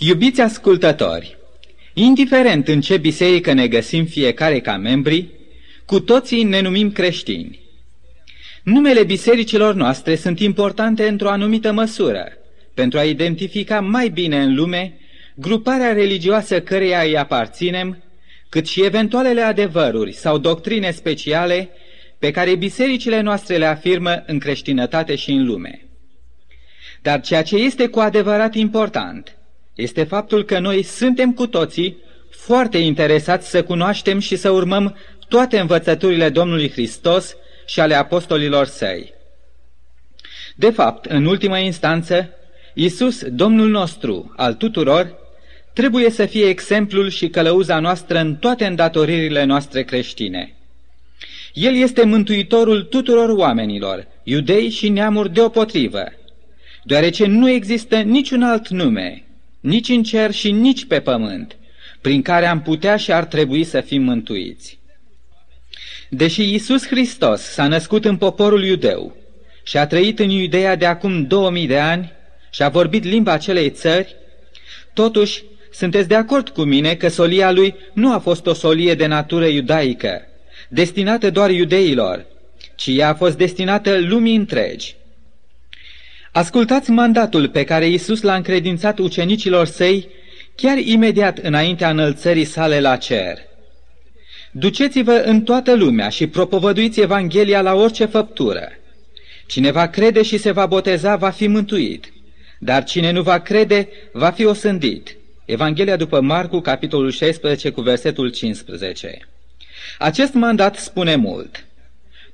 Iubiți ascultători, indiferent în ce biserică ne găsim fiecare ca membri, cu toții ne numim creștini. Numele bisericilor noastre sunt importante într-o anumită măsură, pentru a identifica mai bine în lume gruparea religioasă căreia îi aparținem, cât și eventualele adevăruri sau doctrine speciale pe care bisericile noastre le afirmă în creștinătate și în lume. Dar ceea ce este cu adevărat important este faptul că noi suntem cu toții foarte interesați să cunoaștem și să urmăm toate învățăturile Domnului Hristos și ale apostolilor săi. De fapt, în ultima instanță, Isus, Domnul nostru, al tuturor, trebuie să fie exemplul și călăuza noastră în toate îndatoririle noastre creștine. El este mântuitorul tuturor oamenilor, iudei și neamuri deopotrivă, deoarece nu există niciun alt nume, nici în cer și nici pe pământ, prin care am putea și ar trebui să fim mântuiți. Deși Isus Hristos s-a născut în poporul iudeu și a trăit în Iudeea de acum 2000 de ani și a vorbit limba acelei țări, totuși sunteți de acord cu mine că solia lui nu a fost o solie de natură iudaică, destinată doar iudeilor, ci ea a fost destinată lumii întregi. Ascultați mandatul pe care Isus l-a încredințat ucenicilor săi chiar imediat înaintea înălțării sale la cer. Duceți-vă în toată lumea și propovăduiți Evanghelia la orice făptură. Cine va crede și se va boteza va fi mântuit, dar cine nu va crede va fi osândit. Evanghelia după Marcu, capitolul 16, cu versetul 15. Acest mandat spune mult.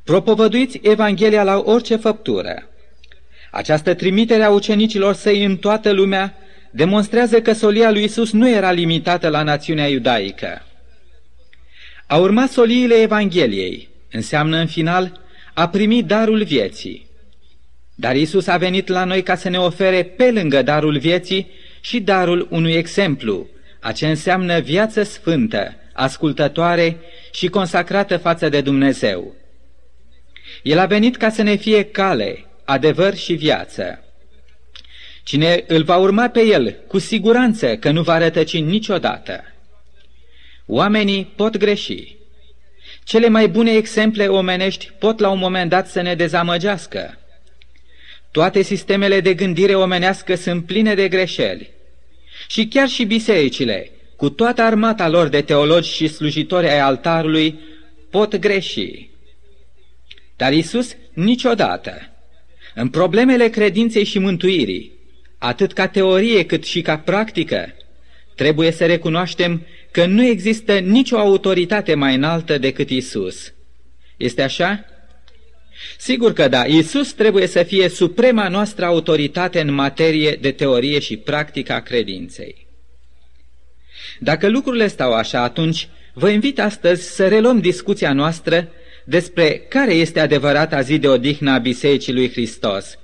Propovăduiți Evanghelia la orice făptură. Această trimitere a ucenicilor săi în toată lumea demonstrează că solia lui Isus nu era limitată la națiunea iudaică. A urmat soliile Evangheliei, înseamnă în final a primit darul vieții. Dar Isus a venit la noi ca să ne ofere pe lângă darul vieții și darul unui exemplu, a ce înseamnă viață sfântă, ascultătoare și consacrată față de Dumnezeu. El a venit ca să ne fie cale, adevăr și viață. Cine îl va urma pe el, cu siguranță că nu va rătăci niciodată. Oamenii pot greși. Cele mai bune exemple omenești pot la un moment dat să ne dezamăgească. Toate sistemele de gândire omenească sunt pline de greșeli. Și chiar și bisericile, cu toată armata lor de teologi și slujitori ai altarului, pot greși. Dar Isus niciodată. În problemele credinței și mântuirii, atât ca teorie cât și ca practică, trebuie să recunoaștem că nu există nicio autoritate mai înaltă decât Isus. Este așa? Sigur că da, Isus trebuie să fie suprema noastră autoritate în materie de teorie și practică a credinței. Dacă lucrurile stau așa, atunci vă invit astăzi să reluăm discuția noastră despre care este adevărata zi de odihnă a Bisericii lui Hristos,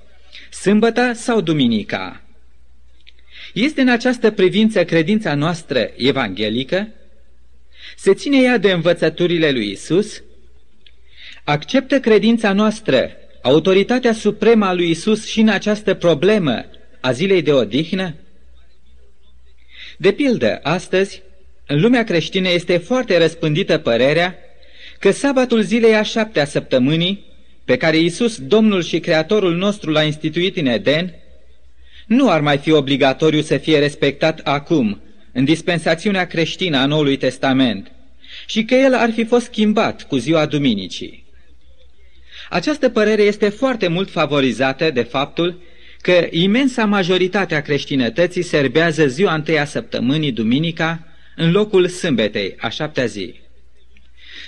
sâmbătă sau duminica. Este în această privință credința noastră evanghelică? Se ține ea de învățăturile lui Isus? Acceptă credința noastră autoritatea supremă a lui Isus și în această problemă a zilei de odihnă? De pildă, astăzi, în lumea creștină este foarte răspândită părerea că sabatul zilei a șaptea săptămânii, pe care Isus, Domnul și Creatorul nostru l-a instituit în Eden, nu ar mai fi obligatoriu să fie respectat acum, în dispensațiunea creștină a Noului Testament, și că el ar fi fost schimbat cu ziua Duminicii. Această părere este foarte mult favorizată de faptul că imensa majoritate a creștinătății serbează ziua întâia săptămânii, duminica, în locul sâmbetei, a șaptea zi.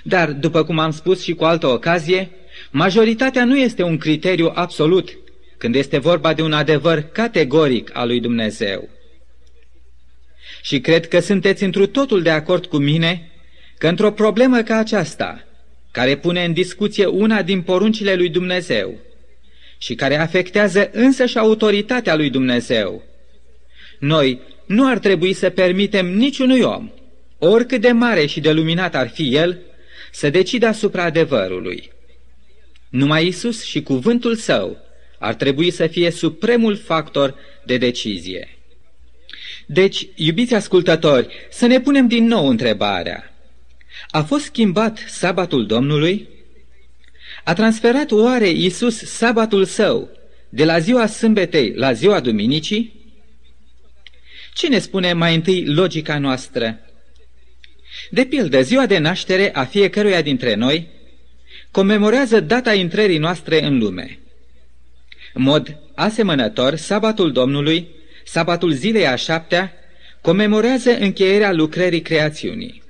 Dar, după cum am spus și cu altă ocazie, majoritatea nu este un criteriu absolut când este vorba de un adevăr categoric al lui Dumnezeu. Și cred că sunteți întru totul de acord cu mine că într-o problemă ca aceasta, care pune în discuție una din poruncile lui Dumnezeu și care afectează însăși autoritatea lui Dumnezeu, noi nu ar trebui să permitem niciunui om, oricât de mare și de luminat ar fi el, să decidă asupra adevărului. Numai Isus și cuvântul său ar trebui să fie supremul factor de decizie. Deci, iubiți ascultători, să ne punem din nou întrebarea. A fost schimbat sabatul Domnului? A transferat oare Iisus sabatul său de la ziua sâmbetei la ziua duminicii? Ce ne spune mai întâi logica noastră? De pildă, ziua de naștere a fiecăruia dintre noi comemorează data intrării noastre în lume. În mod asemănător, sabatul Domnului, sabatul zilei a șaptea, comemorează încheierea lucrării creațiunii.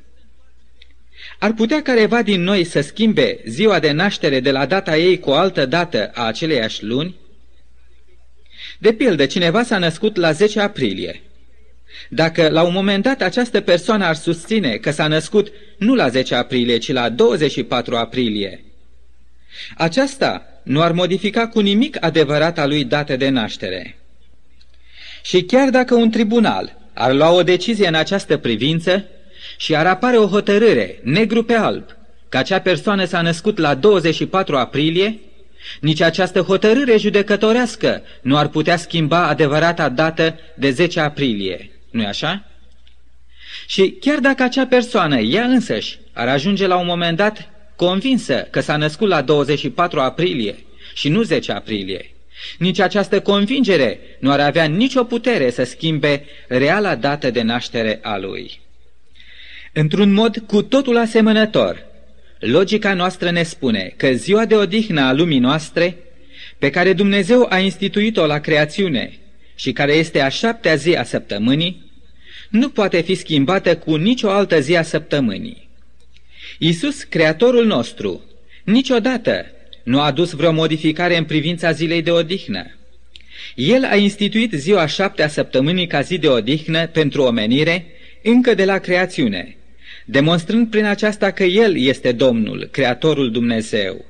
Ar putea careva din noi să schimbe ziua de naștere de la data ei cu o altă dată a aceleiași luni? De pildă, cineva s-a născut la 10 aprilie. Dacă la un moment dat această persoană ar susține că s-a născut nu la 10 aprilie, ci la 24 aprilie, aceasta nu ar modifica cu nimic adevărata lui dată de naștere. Și chiar dacă un tribunal ar lua o decizie în această privință și ar apare o hotărâre, negru pe alb, că acea persoană s-a născut la 24 aprilie, nici această hotărâre judecătorească nu ar putea schimba adevărata dată de 10 aprilie, nu-i așa? Și chiar dacă acea persoană, ea însăși, ar ajunge la un moment dat convinsă că s-a născut la 24 aprilie și nu 10 aprilie, nici această convingere nu ar avea nicio putere să schimbe reala dată de naștere a lui. Într-un mod cu totul asemănător, logica noastră ne spune că ziua de odihnă a lumii noastre, pe care Dumnezeu a instituit-o la creațiune și care este a șaptea zi a săptămânii, nu poate fi schimbată cu nicio altă zi a săptămânii. Iisus, Creatorul nostru, niciodată nu a adus vreo modificare în privința zilei de odihnă. El a instituit ziua șaptea săptămânii ca zi de odihnă pentru omenire încă de la creațiune, demonstrând prin aceasta că El este Domnul, Creatorul Dumnezeu.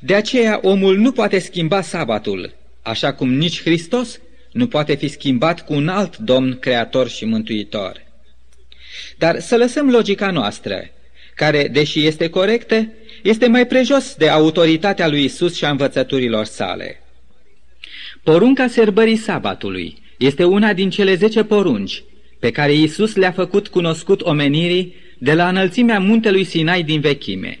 De aceea omul nu poate schimba sabatul, așa cum nici Hristos nu poate fi schimbat cu un alt Domn, Creator și Mântuitor. Dar să lăsăm logica noastră, care, deși este corectă, este mai prejos de autoritatea lui Isus și a învățăturilor sale. Porunca serbării sabatului este una din cele zece porunci pe care Isus le-a făcut cunoscut omenirii de la înălțimea muntelui Sinai din vechime.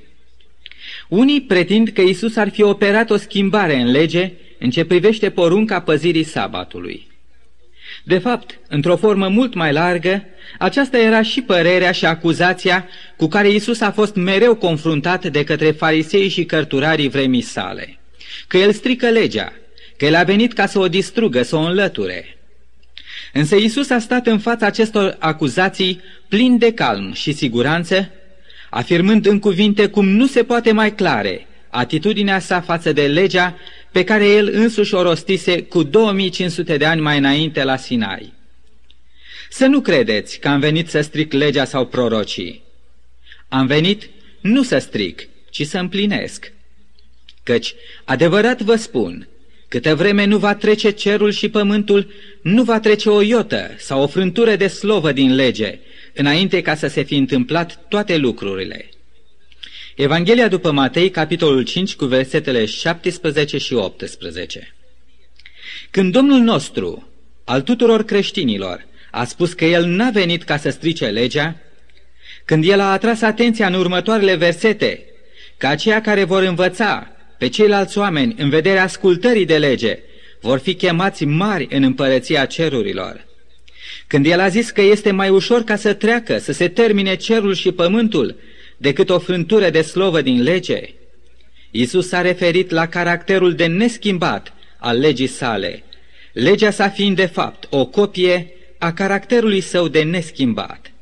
Unii pretind că Isus ar fi operat o schimbare în lege în ce privește porunca păzirii sabatului. De fapt, într-o formă mult mai largă, aceasta era și părerea și acuzația cu care Isus a fost mereu confruntat de către farisei și cărturarii vremii sale. Că el strică legea, că el a venit ca să o distrugă, să o înlăture. Însă Isus a stat în fața acestor acuzații plin de calm și siguranță, afirmând în cuvinte cum nu se poate mai clare atitudinea sa față de legea pe care el însuși o rostise cu 2500 de ani mai înainte la Sinai. Să nu credeți că am venit să stric legea sau prorocii. Am venit nu să stric, ci să împlinesc. Căci, adevărat vă spun, câtă vreme nu va trece cerul și pământul, nu va trece o iotă sau o frântură de slovă din lege, înainte ca să se fi întâmplat toate lucrurile. Evanghelia după Matei, capitolul 5, cu versetele 17 și 18. Când Domnul nostru, al tuturor creștinilor, a spus că El n-a venit ca să strice legea, când El a atras atenția în următoarele versete, că aceia care vor învăța pe ceilalți oameni în vederea ascultării de lege vor fi chemați mari în împărăția cerurilor. Când El a zis că este mai ușor ca să treacă, să se termine cerul și pământul, decât o frântură de slovă din lege, Iisus s-a referit la caracterul de neschimbat al legii sale, legea sa fiind de fapt o copie a caracterului său de neschimbat.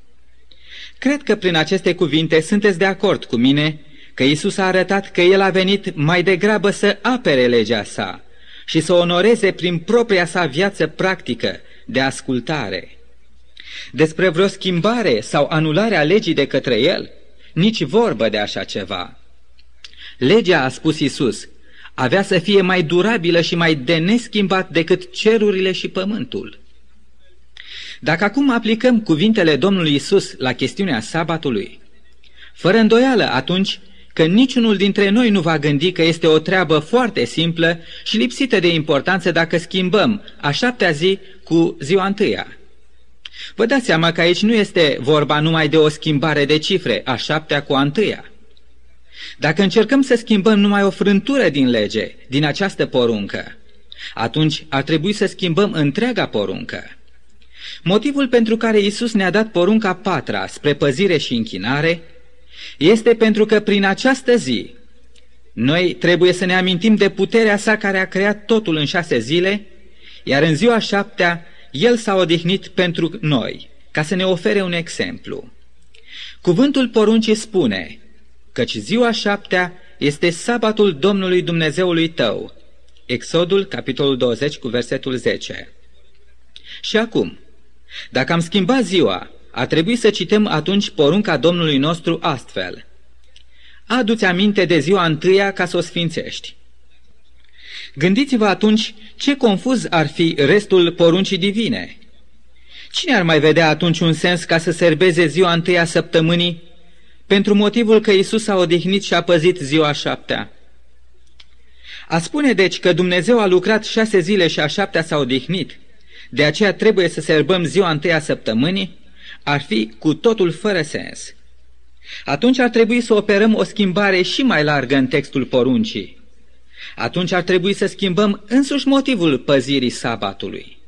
Cred că prin aceste cuvinte sunteți de acord cu mine că Isus a arătat că El a venit mai degrabă să apere legea sa și să onoreze prin propria sa viață practică de ascultare. Despre vreo schimbare sau anulare a legii de către El, nici vorbă de așa ceva. Legea, a spus Isus, avea să fie mai durabilă și mai de neschimbat decât cerurile și pământul. Dacă acum aplicăm cuvintele Domnului Isus la chestiunea sabatului, fără îndoială atunci că niciunul dintre noi nu va gândi că este o treabă foarte simplă și lipsită de importanță dacă schimbăm a șaptea zi cu ziua întâia. Vă dați seama că aici nu este vorba numai de o schimbare de cifre, a șaptea cu a întâia. Dacă încercăm să schimbăm numai o frântură din lege, din această poruncă, atunci ar trebui să schimbăm întreaga poruncă. Motivul pentru care Isus ne-a dat porunca patra spre păzire și închinare este pentru că prin această zi noi trebuie să ne amintim de puterea sa care a creat totul în șase zile, iar în ziua șaptea el s-a odihnit pentru noi, ca să ne ofere un exemplu. Cuvântul poruncii spune, căci ziua șaptea este sabatul Domnului Dumnezeului tău. Exodul, capitolul 20, cu versetul 10. Și acum, dacă am schimbat ziua, a trebuit să cităm atunci porunca Domnului nostru astfel. Adu-ți aminte de ziua întâia ca să o sfințești. Gândiți-vă atunci ce confuz ar fi restul poruncii divine. Cine ar mai vedea atunci un sens ca să serbeze ziua întâia săptămânii pentru motivul că Isus a odihnit și a păzit ziua șaptea? A spune deci că Dumnezeu a lucrat șase zile și a șaptea s-a odihnit, de aceea trebuie să serbăm ziua întâia săptămânii, ar fi cu totul fără sens. Atunci ar trebui să operăm o schimbare și mai largă în textul poruncii. Atunci ar trebui să schimbăm însuși motivul păzirii sabatului.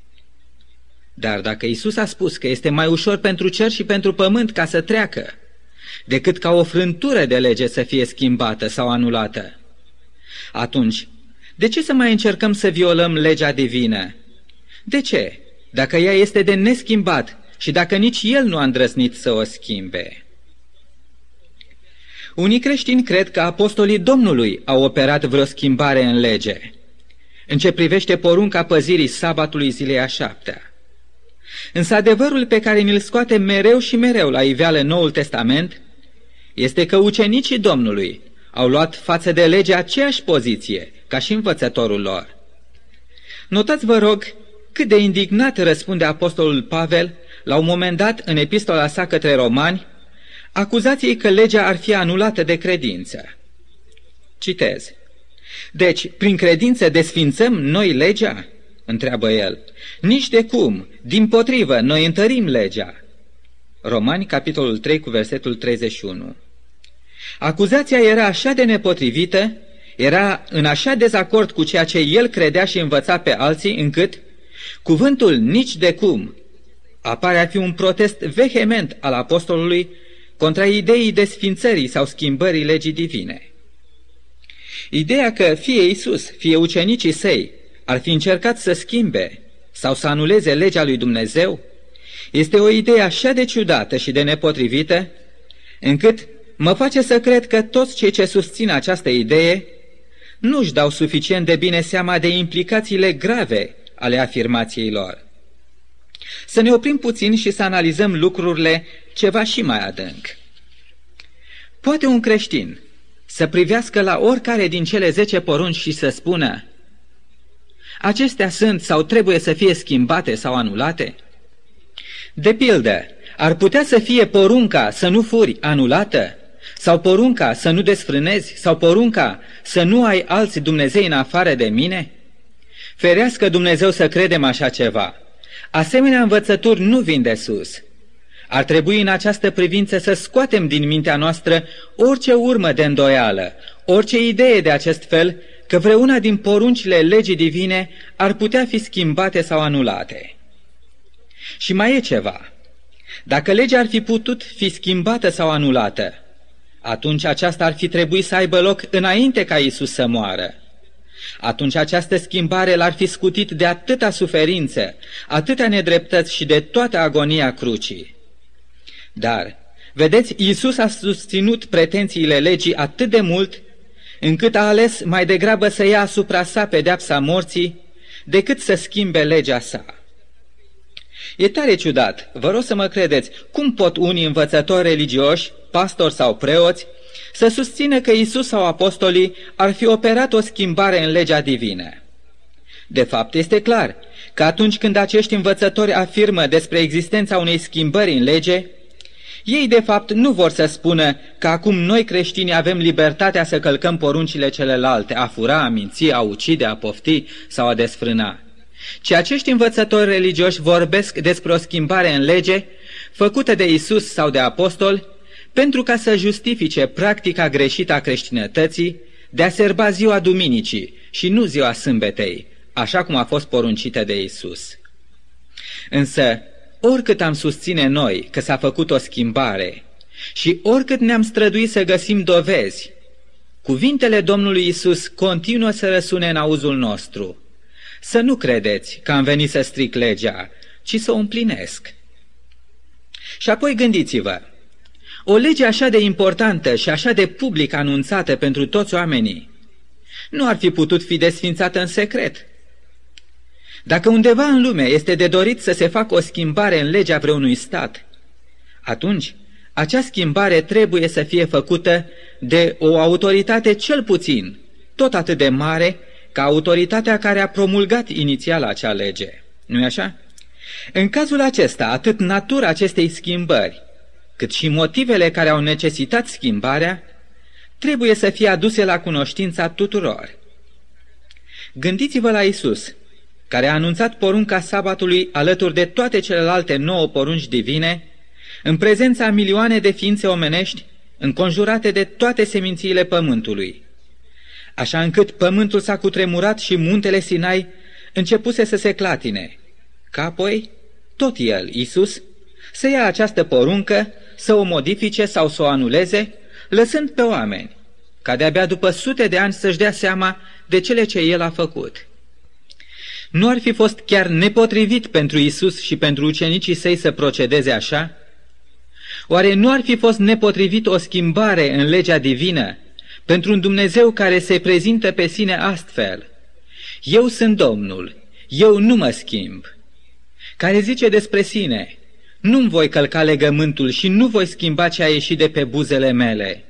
Dar dacă Isus a spus că este mai ușor pentru cer și pentru pământ ca să treacă, decât ca o frântură de lege să fie schimbată sau anulată, atunci, de ce să mai încercăm să violăm legea divină? De ce? Dacă ea este de neschimbat și dacă nici el nu a îndrăznit să o schimbe. Unii creștini cred că apostolii Domnului au operat vreo schimbare în lege, în ce privește porunca păzirii sabatului zilei a șaptea. Însă adevărul pe care ni-l scoate mereu și mereu la iveală Noul Testament este că ucenicii Domnului au luat față de lege aceeași poziție ca și învățătorul lor. Notați, vă rog, cât de indignat răspunde apostolul Pavel la un moment dat în epistola sa către romani, acuzației că legea ar fi anulată de credință. Citez. Deci, prin credință desfințăm noi legea? întreabă el. Nici de cum, din potrivă, noi întărim legea. Romani, capitolul 3, cu versetul 31. Acuzația era așa de nepotrivită, era în așa dezacord cu ceea ce el credea și învăța pe alții, încât cuvântul nici de cum apare a fi un protest vehement al apostolului contra ideii desfințării sau schimbării legii divine. Ideea că fie Isus, fie ucenicii săi ar fi încercat să schimbe sau să anuleze legea lui Dumnezeu, este o idee așa de ciudată și de nepotrivită, încât mă face să cred că toți cei ce susțin această idee nu-și dau suficient de bine seama de implicațiile grave ale afirmației lor. Să ne oprim puțin și să analizăm lucrurile ceva și mai adânc. Poate un creștin să privească la oricare din cele zece porunci și să spună acestea sunt sau trebuie să fie schimbate sau anulate? De pildă, ar putea să fie porunca să nu furi anulată? Sau porunca să nu desfrânezi? Sau porunca să nu ai alți Dumnezei în afară de mine? Ferească Dumnezeu să credem așa ceva. Asemenea învățături nu vin de sus. Ar trebui în această privință să scoatem din mintea noastră orice urmă de îndoială, orice idee de acest fel că vreuna din poruncile legii divine ar putea fi schimbate sau anulate. Și mai e ceva. Dacă legea ar fi putut fi schimbată sau anulată, atunci aceasta ar fi trebuit să aibă loc înainte ca Isus să moară atunci această schimbare l-ar fi scutit de atâta suferință, atâtea nedreptăți și de toată agonia crucii. Dar, vedeți, Iisus a susținut pretențiile legii atât de mult, încât a ales mai degrabă să ia asupra sa pedeapsa morții, decât să schimbe legea sa. E tare ciudat, vă rog să mă credeți, cum pot unii învățători religioși, pastori sau preoți, să susțină că Isus sau apostolii ar fi operat o schimbare în legea divină. De fapt, este clar că atunci când acești învățători afirmă despre existența unei schimbări în lege, ei de fapt nu vor să spună că acum noi creștini avem libertatea să călcăm poruncile celelalte, a fura, a minți, a ucide, a pofti sau a desfrâna, ci acești învățători religioși vorbesc despre o schimbare în lege făcută de Isus sau de apostol pentru ca să justifice practica greșită a creștinătății de a serba ziua duminicii și nu ziua sâmbetei, așa cum a fost poruncită de Isus. Însă, oricât am susține noi că s-a făcut o schimbare și oricât ne-am străduit să găsim dovezi, cuvintele Domnului Isus continuă să răsune în auzul nostru. Să nu credeți că am venit să stric legea, ci să o împlinesc. Și apoi gândiți-vă, o lege așa de importantă și așa de public anunțată pentru toți oamenii, nu ar fi putut fi desfințată în secret. Dacă undeva în lume este de dorit să se facă o schimbare în legea vreunui stat, atunci acea schimbare trebuie să fie făcută de o autoritate cel puțin tot atât de mare ca autoritatea care a promulgat inițial acea lege. nu-i așa? În cazul acesta, atât natura acestei schimbări, cât și motivele care au necesitat schimbarea, trebuie să fie aduse la cunoștința tuturor. Gândiți-vă la Isus, care a anunțat porunca sabatului alături de toate celelalte nouă porunci divine, în prezența milioane de ființe omenești, înconjurate de toate semințiile pământului. Așa încât pământul s-a cutremurat și muntele Sinai începuse să se clatine, ca apoi tot el, Isus, să ia această poruncă, să o modifice sau să o anuleze, lăsând pe oameni, ca de-abia după sute de ani să-și dea seama de cele ce el a făcut. Nu ar fi fost chiar nepotrivit pentru Isus și pentru ucenicii săi să procedeze așa? Oare nu ar fi fost nepotrivit o schimbare în legea divină pentru un Dumnezeu care se prezintă pe sine astfel? Eu sunt Domnul, eu nu mă schimb. Care zice despre sine, nu-mi voi călca legământul și nu voi schimba ce a ieșit de pe buzele mele.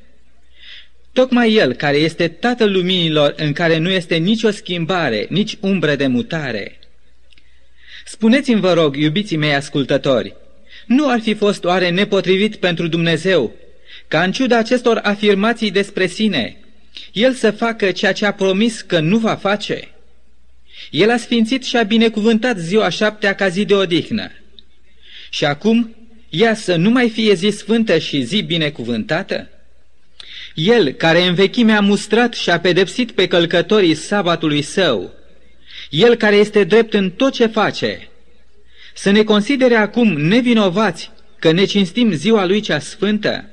Tocmai El, care este Tatăl Luminilor, în care nu este nicio schimbare, nici umbră de mutare. Spuneți-mi, vă rog, iubiții mei ascultători, nu ar fi fost oare nepotrivit pentru Dumnezeu ca în ciuda acestor afirmații despre sine, El să facă ceea ce a promis că nu va face? El a sfințit și a binecuvântat ziua șaptea ca zi de odihnă. Și acum, ea să nu mai fie zi sfântă și zi binecuvântată? El, care în vechime a mustrat și a pedepsit pe călcătorii sabatului său, El care este drept în tot ce face, să ne considere acum nevinovați că ne cinstim ziua Lui cea sfântă?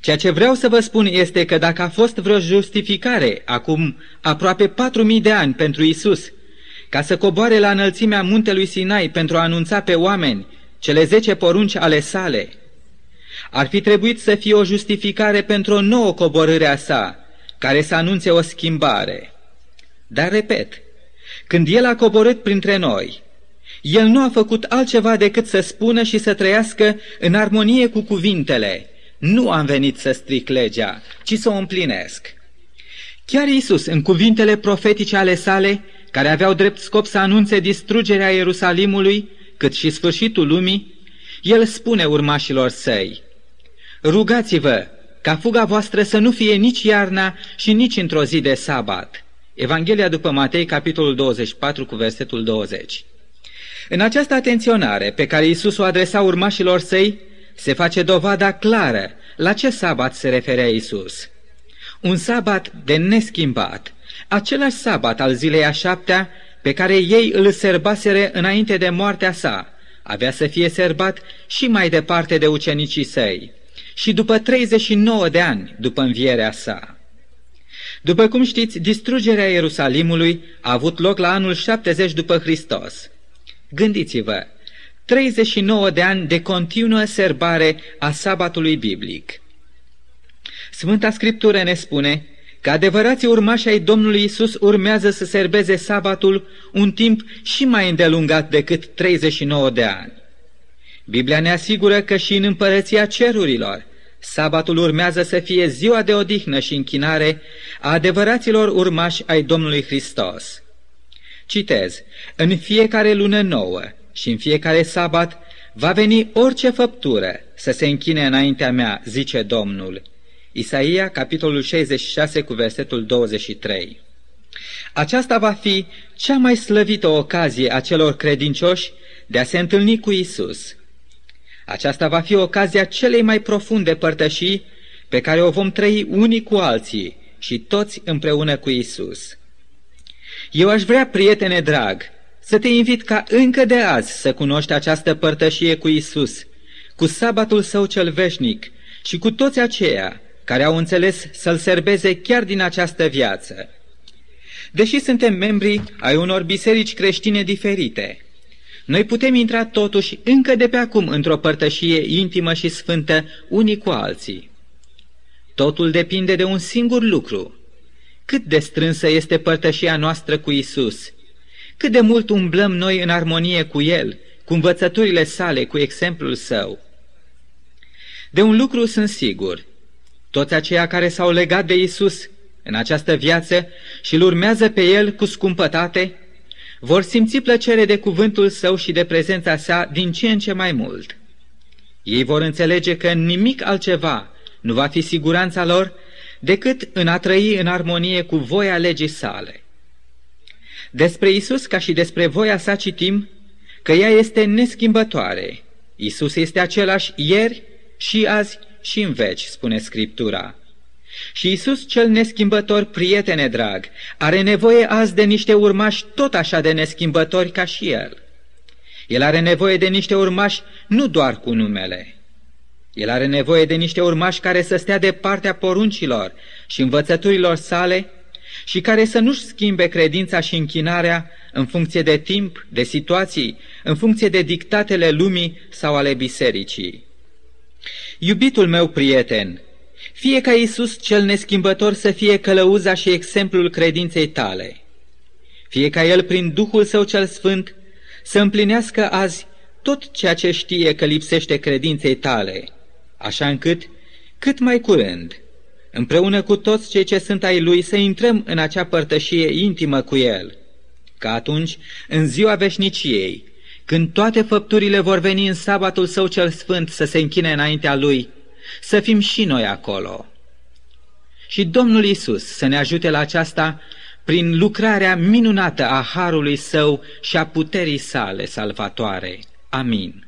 Ceea ce vreau să vă spun este că dacă a fost vreo justificare acum aproape patru mii de ani pentru Isus, ca să coboare la înălțimea muntelui Sinai pentru a anunța pe oameni cele zece porunci ale sale, ar fi trebuit să fie o justificare pentru o nouă coborâre a sa, care să anunțe o schimbare. Dar repet, când El a coborât printre noi, El nu a făcut altceva decât să spună și să trăiască în armonie cu cuvintele, nu am venit să stric legea, ci să o împlinesc. Chiar Isus, în cuvintele profetice ale sale, care aveau drept scop să anunțe distrugerea Ierusalimului, cât și sfârșitul lumii, el spune urmașilor săi, Rugați-vă ca fuga voastră să nu fie nici iarna și nici într-o zi de sabat. Evanghelia după Matei, capitolul 24, cu versetul 20. În această atenționare pe care Iisus o adresa urmașilor săi, se face dovada clară la ce sabat se referea Iisus. Un sabat de neschimbat, același sabat al zilei a șaptea pe care ei îl serbaseră înainte de moartea sa, avea să fie serbat și mai departe de ucenicii săi și după 39 de ani după învierea sa. După cum știți, distrugerea Ierusalimului a avut loc la anul 70 după Hristos. Gândiți-vă, 39 de ani de continuă serbare a sabatului biblic. Sfânta Scriptură ne spune că adevărații urmași ai Domnului Isus urmează să serbeze sabatul un timp și mai îndelungat decât 39 de ani. Biblia ne asigură că și în împărăția cerurilor, sabatul urmează să fie ziua de odihnă și închinare a adevăraților urmași ai Domnului Hristos. Citez, în fiecare lună nouă și în fiecare sabat va veni orice făptură să se închine înaintea mea, zice Domnul. Isaia, capitolul 66, cu versetul 23. Aceasta va fi cea mai slăvită ocazie a celor credincioși de a se întâlni cu Isus. Aceasta va fi ocazia celei mai profunde părtășii pe care o vom trăi unii cu alții și toți împreună cu Isus. Eu aș vrea, prietene drag, să te invit ca încă de azi să cunoști această părtășie cu Isus, cu sabatul său cel veșnic și cu toți aceia care au înțeles să-L serbeze chiar din această viață. Deși suntem membri ai unor biserici creștine diferite, noi putem intra totuși încă de pe acum într-o părtășie intimă și sfântă unii cu alții. Totul depinde de un singur lucru. Cât de strânsă este părtășia noastră cu Isus, cât de mult umblăm noi în armonie cu El, cu învățăturile sale, cu exemplul său. De un lucru sunt sigur, toți aceia care s-au legat de Isus în această viață și îl urmează pe El cu scumpătate, vor simți plăcere de cuvântul său și de prezența sa din ce în ce mai mult. Ei vor înțelege că nimic altceva nu va fi siguranța lor decât în a trăi în armonie cu voia legii sale. Despre Isus ca și despre voia sa citim că ea este neschimbătoare. Isus este același ieri și azi și în veci, spune Scriptura. Și Isus cel neschimbător, prietene drag, are nevoie azi de niște urmași tot așa de neschimbători ca și El. El are nevoie de niște urmași nu doar cu numele. El are nevoie de niște urmași care să stea de partea poruncilor și învățăturilor sale și care să nu-și schimbe credința și închinarea în funcție de timp, de situații, în funcție de dictatele lumii sau ale bisericii. Iubitul meu prieten, fie ca Iisus cel neschimbător să fie călăuza și exemplul credinței tale, fie ca El prin Duhul Său cel Sfânt să împlinească azi tot ceea ce știe că lipsește credinței tale, așa încât, cât mai curând, împreună cu toți cei ce sunt ai Lui, să intrăm în acea părtășie intimă cu El, ca atunci, în ziua veșniciei, când toate făpturile vor veni în sabatul Său cel Sfânt să se închine înaintea Lui, să fim și noi acolo. Și Domnul Isus să ne ajute la aceasta prin lucrarea minunată a Harului Său și a puterii sale salvatoare. Amin.